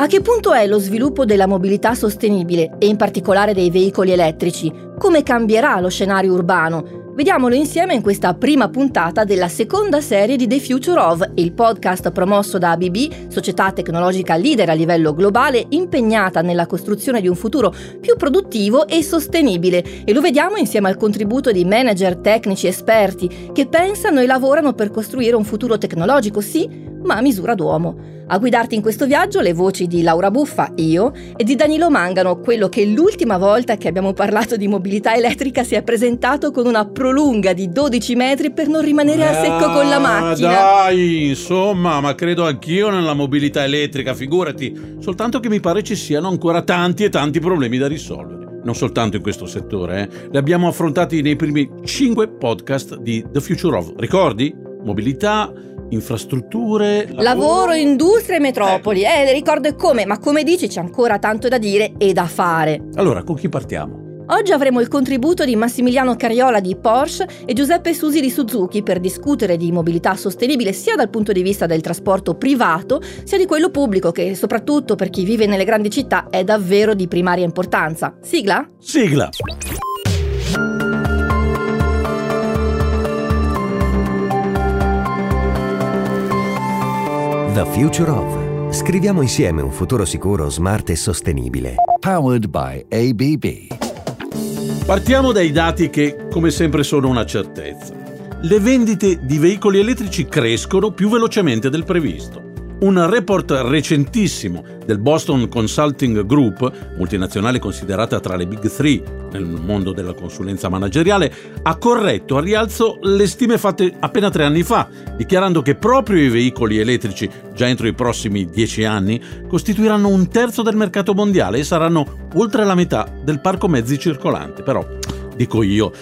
A che punto è lo sviluppo della mobilità sostenibile e in particolare dei veicoli elettrici? Come cambierà lo scenario urbano? Vediamolo insieme in questa prima puntata della seconda serie di The Future of, il podcast promosso da ABB, società tecnologica leader a livello globale, impegnata nella costruzione di un futuro più produttivo e sostenibile. E lo vediamo insieme al contributo di manager, tecnici, esperti che pensano e lavorano per costruire un futuro tecnologico, sì, ma a misura d'uomo. A guidarti in questo viaggio le voci di Laura Buffa, io, e di Danilo Mangano, quello che l'ultima volta che abbiamo parlato di mobilità elettrica si è presentato con una prolunga di 12 metri per non rimanere a secco con la ah, macchina. Dai, insomma, ma credo anch'io nella mobilità elettrica, figurati. Soltanto che mi pare ci siano ancora tanti e tanti problemi da risolvere. Non soltanto in questo settore, eh. Li abbiamo affrontati nei primi 5 podcast di The Future of. Ricordi? Mobilità, infrastrutture, lavoro, lavoro industria e metropoli. Eh, eh ricordo come, ma come dici c'è ancora tanto da dire e da fare. Allora, con chi partiamo? Oggi avremo il contributo di Massimiliano Cariola di Porsche e Giuseppe Susi di Suzuki per discutere di mobilità sostenibile sia dal punto di vista del trasporto privato sia di quello pubblico che soprattutto per chi vive nelle grandi città è davvero di primaria importanza. Sigla? Sigla! Future of. Scriviamo insieme un futuro sicuro, smart e sostenibile. Powered by ABB. Partiamo dai dati che, come sempre, sono una certezza. Le vendite di veicoli elettrici crescono più velocemente del previsto. Un report recentissimo del Boston Consulting Group, multinazionale considerata tra le Big Three nel mondo della consulenza manageriale, ha corretto a rialzo le stime fatte appena tre anni fa, dichiarando che proprio i veicoli elettrici, già entro i prossimi dieci anni, costituiranno un terzo del mercato mondiale e saranno oltre la metà del parco mezzi circolante. Però, dico io,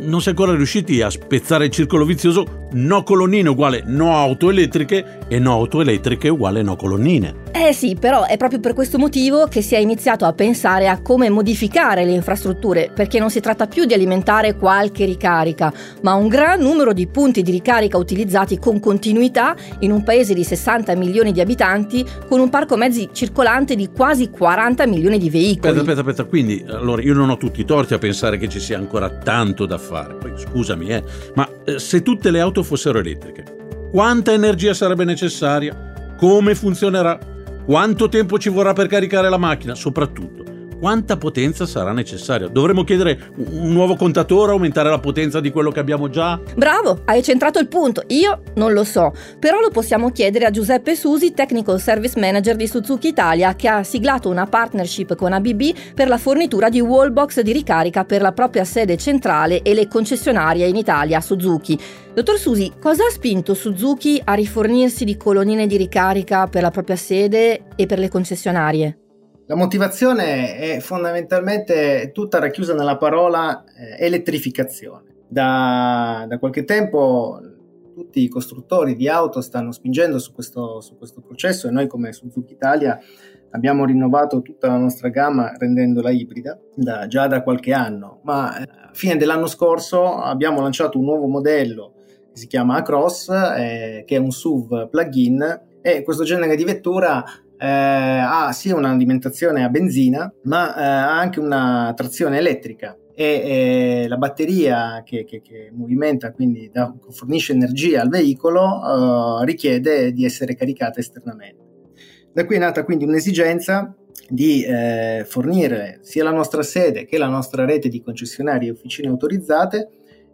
non si è ancora riusciti a spezzare il circolo vizioso no colonnine uguale no auto elettriche e no auto elettriche uguale no colonnine. Eh sì, però è proprio per questo motivo che si è iniziato a pensare a come modificare le infrastrutture, perché non si tratta più di alimentare qualche ricarica, ma un gran numero di punti di ricarica utilizzati con continuità in un paese di 60 milioni di abitanti con un parco mezzi circolante di quasi 40 milioni di veicoli. Aspetta, aspetta, aspetta, quindi allora io non ho tutti i torti a pensare che ci sia ancora tanto da fare. Poi scusami, eh, ma eh, se tutte le auto fossero elettriche, quanta energia sarebbe necessaria? Come funzionerà? Quanto tempo ci vorrà per caricare la macchina? Soprattutto, quanta potenza sarà necessaria? Dovremmo chiedere un nuovo contatore, aumentare la potenza di quello che abbiamo già? Bravo, hai centrato il punto. Io non lo so, però lo possiamo chiedere a Giuseppe Susi, Technical Service Manager di Suzuki Italia, che ha siglato una partnership con ABB per la fornitura di wallbox di ricarica per la propria sede centrale e le concessionarie in Italia, Suzuki. Dottor Susi, cosa ha spinto Suzuki a rifornirsi di colonnine di ricarica per la propria sede e per le concessionarie? La motivazione è fondamentalmente tutta racchiusa nella parola eh, elettrificazione. Da, da, qualche tempo tutti i costruttori di auto stanno spingendo su questo, su questo processo e noi come Suzuki Italia abbiamo rinnovato tutta la nostra gamma rendendola ibrida da, già da qualche anno, ma eh, a fine dell'anno scorso abbiamo lanciato un nuovo modello che si chiama Across, eh, che è un SUV plug-in e questo genere di vettura eh, ha sia un'alimentazione a benzina, ma eh, ha anche una trazione elettrica e eh, la batteria che, che, che movimenta, quindi da, fornisce energia al veicolo, eh, richiede di essere caricata esternamente. Da qui è nata quindi un'esigenza di eh, fornire sia la nostra sede che la nostra rete di concessionarie e officine autorizzate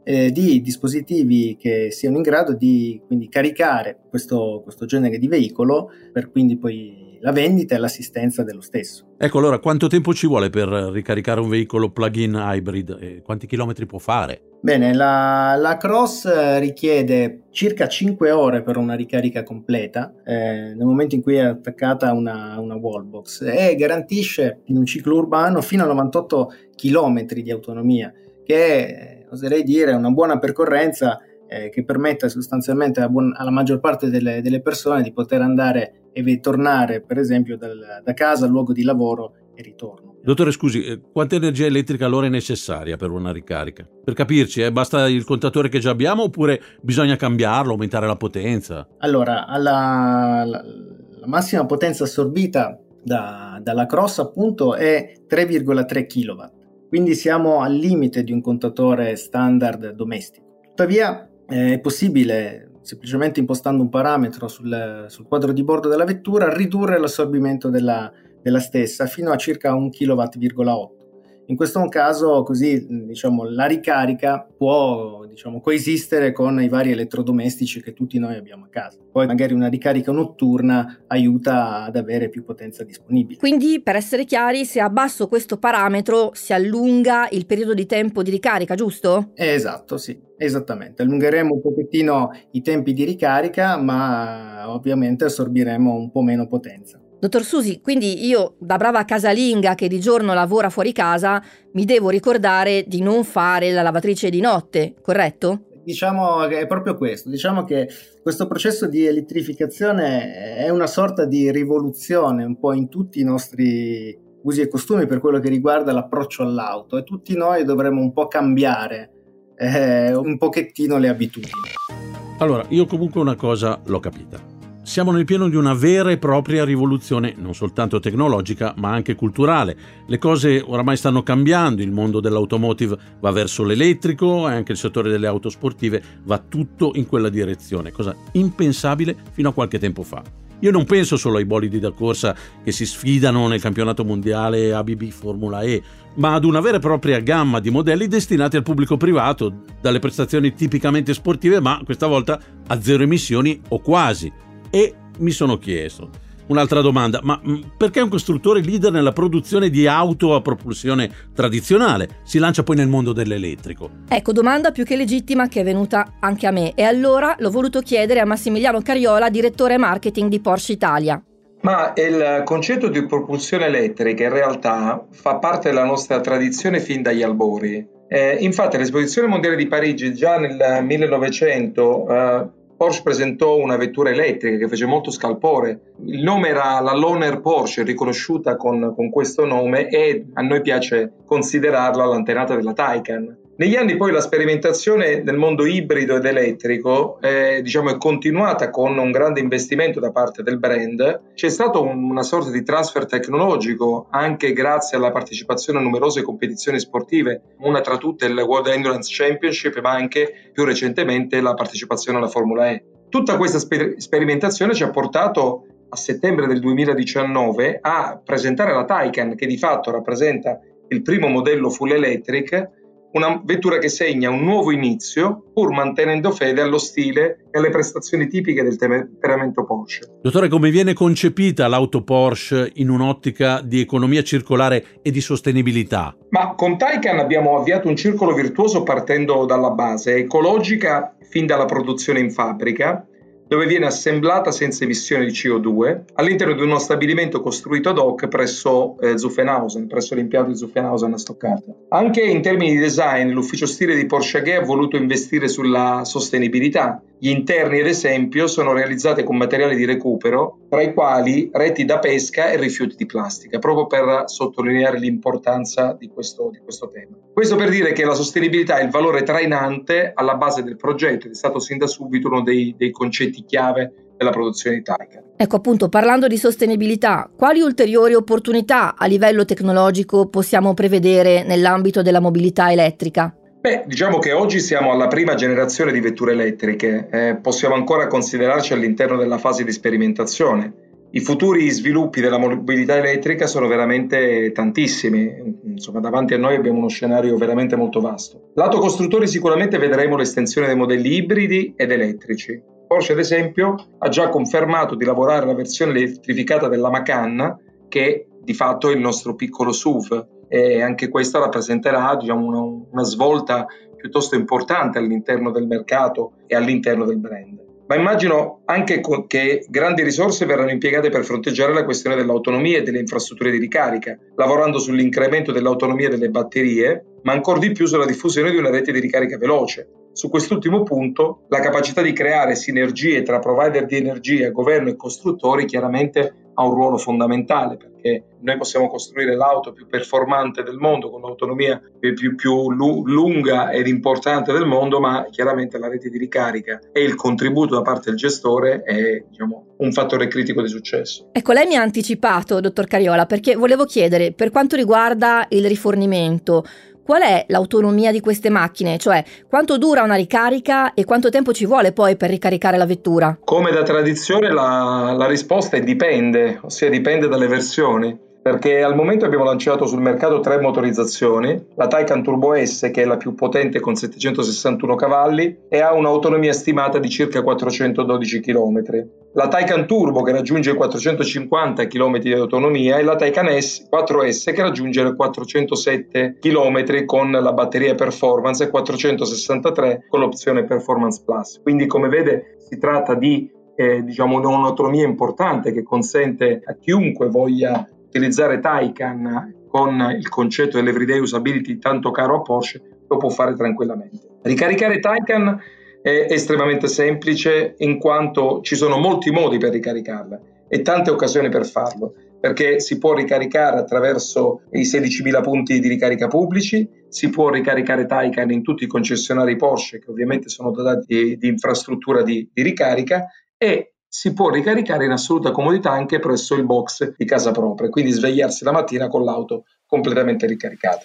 eh, di dispositivi che siano in grado di quindi, caricare questo, questo genere di veicolo per quindi poi la vendita e l'assistenza dello stesso. Ecco, allora quanto tempo ci vuole per ricaricare un veicolo plug-in hybrid e quanti chilometri può fare? Bene, la, la, Cross richiede circa 5 ore per una ricarica completa eh, nel momento in cui è attaccata una, una wallbox e garantisce in un ciclo urbano fino a 98 km di autonomia, che è, oserei dire, una buona percorrenza eh, che permetta sostanzialmente alla, buon, alla maggior parte delle, delle, persone di poter andare e tornare, per esempio, dal, da casa al luogo di lavoro e ritorno. Dottore, scusi, eh, quanta energia elettrica allora è necessaria per una ricarica? Per capirci, eh, basta il contatore che già abbiamo oppure bisogna cambiarlo, aumentare la potenza? Allora, alla, la, la massima potenza assorbita da, dalla Cross appunto è 3,3 kW, quindi siamo al limite di un contatore standard domestico. Tuttavia è possibile, semplicemente impostando un parametro sul, sul, quadro di bordo della vettura, ridurre l'assorbimento della, della stessa fino a circa 1 kW,8 in questo caso, così diciamo, la ricarica può diciamo, coesistere con i vari elettrodomestici che tutti noi abbiamo a casa. Poi magari una ricarica notturna aiuta ad avere più potenza disponibile. Quindi, per essere chiari, se abbasso questo parametro si allunga il periodo di tempo di ricarica, giusto? Esatto, sì, esattamente. Allungheremo un pochettino i tempi di ricarica, ma ovviamente assorbiremo un po' meno potenza. Dottor Susi, quindi io da brava casalinga che di giorno lavora fuori casa mi devo ricordare di non fare la lavatrice di notte, corretto? Diciamo che è proprio questo, diciamo che questo processo di elettrificazione è una sorta di rivoluzione un po' in tutti i nostri usi e costumi per quello che riguarda l'approccio all'auto e tutti noi dovremmo un po' cambiare eh, un pochettino le abitudini. Allora, io comunque una cosa l'ho capita siamo nel pieno di una vera e propria rivoluzione, non soltanto tecnologica, ma anche culturale. Le cose oramai stanno cambiando, il mondo dell'automotive va verso l'elettrico e anche il settore delle auto sportive va tutto in quella direzione, cosa impensabile fino a qualche tempo fa. Io non penso solo ai bolidi da corsa che si sfidano nel campionato mondiale ABB Formula E, ma ad una vera e propria gamma di modelli destinati al pubblico privato, dalle prestazioni tipicamente sportive, ma questa volta a zero emissioni o quasi. E mi sono chiesto, un'altra domanda, ma mm, perché un costruttore leader nella produzione di auto a propulsione tradizionale si lancia poi nel mondo dell'elettrico? Ecco, domanda più che legittima che è venuta anche a me e allora l'ho voluto chiedere a Massimiliano Cariola, direttore marketing di Porsche Italia. Ma il concetto di propulsione elettrica in realtà fa parte della nostra tradizione fin dagli albori. Eh, infatti l'esposizione mondiale di Parigi già nel 1900 eh, Porsche presentò una vettura elettrica che fece molto scalpore. Il nome era la Loner Porsche, riconosciuta con, con questo nome e a noi piace considerarla l'antenata della Taycan. Negli anni poi la sperimentazione nel mondo ibrido ed elettrico eh, diciamo, è continuata con un grande investimento da parte del brand. C'è stato un, una sorta di transfer tecnologico anche grazie alla partecipazione a numerose competizioni sportive, una tra tutte il World Endurance Championship, ma anche più recentemente la partecipazione alla Formula E. Tutta questa sper- sperimentazione ci ha portato a settembre del 2019 a presentare la Taycan, che di fatto rappresenta il primo modello full electric una vettura che segna un nuovo inizio pur mantenendo fede allo stile e alle prestazioni tipiche del temperamento Porsche. Dottore, come viene concepita l'auto Porsche in un'ottica di economia circolare e di sostenibilità? Ma con Taycan abbiamo avviato un circolo virtuoso partendo dalla base, ecologica fin dalla produzione in fabbrica, dove viene assemblata senza emissione di CO2 all'interno di uno stabilimento costruito ad hoc presso eh, Zuffenhausen, presso l'impianto di Zuffenhausen a Stoccarda. Anche in termini di design, l'ufficio stile di Porsche AG ha voluto investire sulla sostenibilità. Gli interni, ad esempio, sono realizzati con materiali di recupero, tra i quali reti da pesca e rifiuti di plastica, proprio per sottolineare l'importanza di questo, di questo tema. Questo per dire che la sostenibilità è il valore trainante alla base del progetto ed è stato sin da subito uno dei, dei concetti chiave della produzione italica. Ecco appunto, parlando di sostenibilità, quali ulteriori opportunità a livello tecnologico possiamo prevedere nell'ambito della mobilità elettrica? Beh, diciamo che oggi siamo alla prima generazione di vetture elettriche, eh, possiamo ancora considerarci all'interno della fase di sperimentazione. I futuri sviluppi della mobilità elettrica sono veramente tantissimi, insomma davanti a noi abbiamo uno scenario veramente molto vasto. Lato costruttori sicuramente vedremo l'estensione dei modelli ibridi ed elettrici. Porsche, ad esempio, ha già confermato di lavorare alla versione elettrificata della Macan, che di fatto è il nostro piccolo SUV, e anche questa rappresenterà diciamo, una, una svolta piuttosto importante all'interno del mercato e all'interno del brand. Ma immagino anche che grandi risorse verranno impiegate per fronteggiare la questione dell'autonomia e delle infrastrutture di ricarica, lavorando sull'incremento dell'autonomia delle batterie, ma ancora di più sulla diffusione di una rete di ricarica veloce, su quest'ultimo punto, la capacità di creare sinergie tra provider di energia, governo e costruttori chiaramente ha un ruolo fondamentale che noi possiamo costruire l'auto più performante del mondo, con l'autonomia più, più, più lunga ed importante del mondo, ma chiaramente la rete di ricarica e il contributo da parte del gestore è diciamo, un fattore critico di successo. Ecco, lei mi ha anticipato, dottor Cariola, perché volevo chiedere, per quanto riguarda il rifornimento, Qual è l'autonomia di queste macchine? Cioè, quanto dura una ricarica e quanto tempo ci vuole poi per ricaricare la vettura? Come da tradizione la, la risposta è dipende, ossia dipende dalle versioni perché al momento abbiamo lanciato sul mercato tre motorizzazioni, la Taycan Turbo S che è la più potente con 761 cavalli e ha un'autonomia stimata di circa 412 km, la Taycan Turbo che raggiunge 450 km di autonomia e la Taycan S 4S che raggiunge 407 km con la batteria performance e 463 con l'opzione Performance Plus. Quindi come vede si tratta di eh, diciamo un'autonomia importante che consente a chiunque voglia utilizzare Taycan con il concetto dell'everyday usability tanto caro a Porsche lo può fare tranquillamente. Ricaricare Taycan è estremamente semplice in quanto ci sono molti modi per ricaricarla e tante occasioni per farlo perché si può ricaricare attraverso i 16.000 punti di ricarica pubblici, si può ricaricare Taycan in tutti i concessionari Porsche che ovviamente sono dotati di infrastruttura di, di ricarica e si può ricaricare in assoluta comodità anche presso il box di casa propria, quindi svegliarsi la mattina con l'auto completamente ricaricata.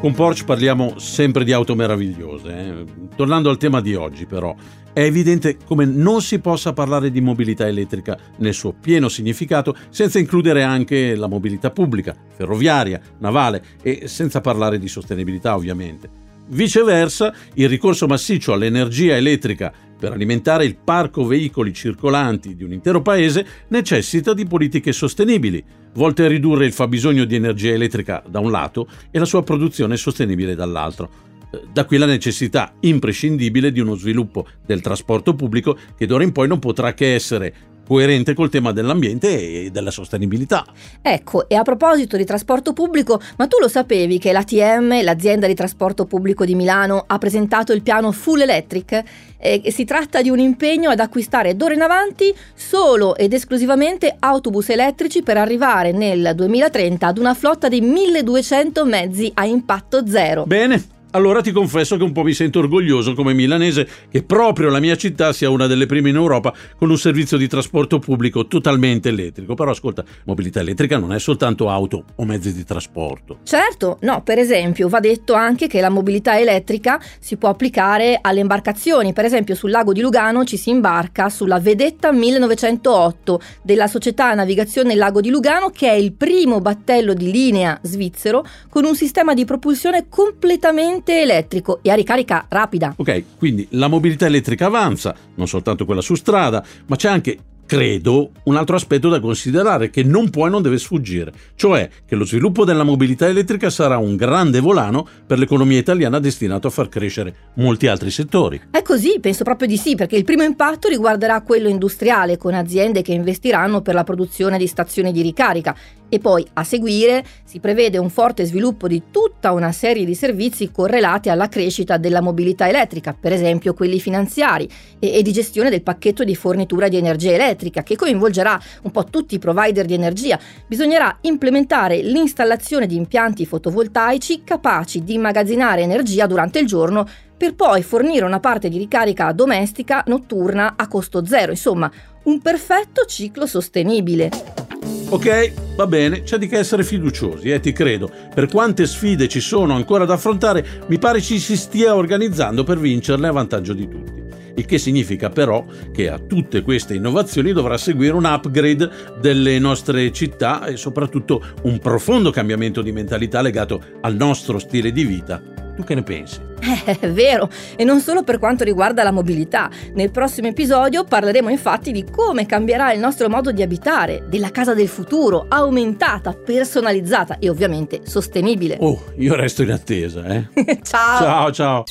Con Porsche parliamo sempre di auto meravigliose. Eh? Tornando al tema di oggi, però, è evidente come non si possa parlare di mobilità elettrica nel suo pieno significato senza includere anche la mobilità pubblica, ferroviaria, navale e senza parlare di sostenibilità, ovviamente. Viceversa, il ricorso massiccio all'energia elettrica per alimentare il parco veicoli circolanti di un intero paese necessita di politiche sostenibili, volte a ridurre il fabbisogno di energia elettrica da un lato e la sua produzione sostenibile dall'altro. Eh, da qui la necessità imprescindibile di uno sviluppo del trasporto pubblico che d'ora in poi non potrà che essere coerente col tema dell'ambiente e della sostenibilità. Ecco, e a proposito di trasporto pubblico, ma tu lo sapevi che l'ATM, l'azienda di trasporto pubblico di Milano, ha presentato il piano Full Electric? E si tratta di un impegno ad acquistare d'ora in avanti solo ed esclusivamente autobus elettrici per arrivare nel 2030 ad una flotta di 1200 mezzi a impatto zero. Bene, allora ti confesso che un po' mi sento orgoglioso come milanese che proprio la mia città sia una delle prime in Europa con un servizio di trasporto pubblico totalmente elettrico. Però ascolta, mobilità elettrica non è soltanto auto o mezzi di trasporto. Certo, no, per esempio va detto anche che la mobilità elettrica si può applicare alle imbarcazioni. Per esempio sul lago di Lugano ci si imbarca sulla Vedetta 1908 della società Navigazione Lago di Lugano che è il primo battello di linea svizzero con un sistema di propulsione completamente completamente elettrico e a ricarica rapida. Ok, quindi la mobilità elettrica avanza, non soltanto quella su strada, ma c'è anche credo, un altro aspetto da considerare che non può e non deve sfuggire, cioè che lo sviluppo della mobilità elettrica sarà un grande volano per l'economia italiana destinato a far crescere molti altri settori. È così, penso proprio di sì, perché il primo impatto riguarderà quello industriale, con aziende che investiranno per la produzione di stazioni di ricarica e poi a seguire si prevede un forte sviluppo di tutta una serie di servizi correlati alla crescita della mobilità elettrica, per esempio quelli finanziari e, e di gestione del pacchetto di fornitura di energia elettrica che coinvolgerà un po' tutti i provider di energia, bisognerà implementare l'installazione di impianti fotovoltaici capaci di immagazzinare energia durante il giorno per poi fornire una parte di ricarica domestica notturna a costo zero, insomma, un perfetto ciclo sostenibile. Ok, va bene, c'è di che essere fiduciosi, eh, ti credo. Per quante sfide ci sono ancora da affrontare, mi pare ci si stia organizzando per vincerle a vantaggio di tutti il che significa però che a tutte queste innovazioni dovrà seguire un upgrade delle nostre città e soprattutto un profondo cambiamento di mentalità legato al nostro stile di vita. Tu che ne pensi? Eh, è vero, e non solo per quanto riguarda la mobilità. Nel prossimo episodio parleremo infatti di come cambierà il nostro modo di abitare, della casa del futuro, aumentata, personalizzata e ovviamente sostenibile. Oh, io resto in attesa, eh. ciao. Ciao, ciao.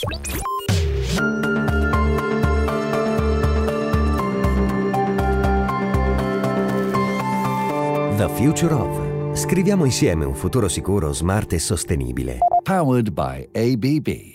The Future of. Scriviamo insieme un futuro sicuro, smart e sostenibile. Powered by ABB.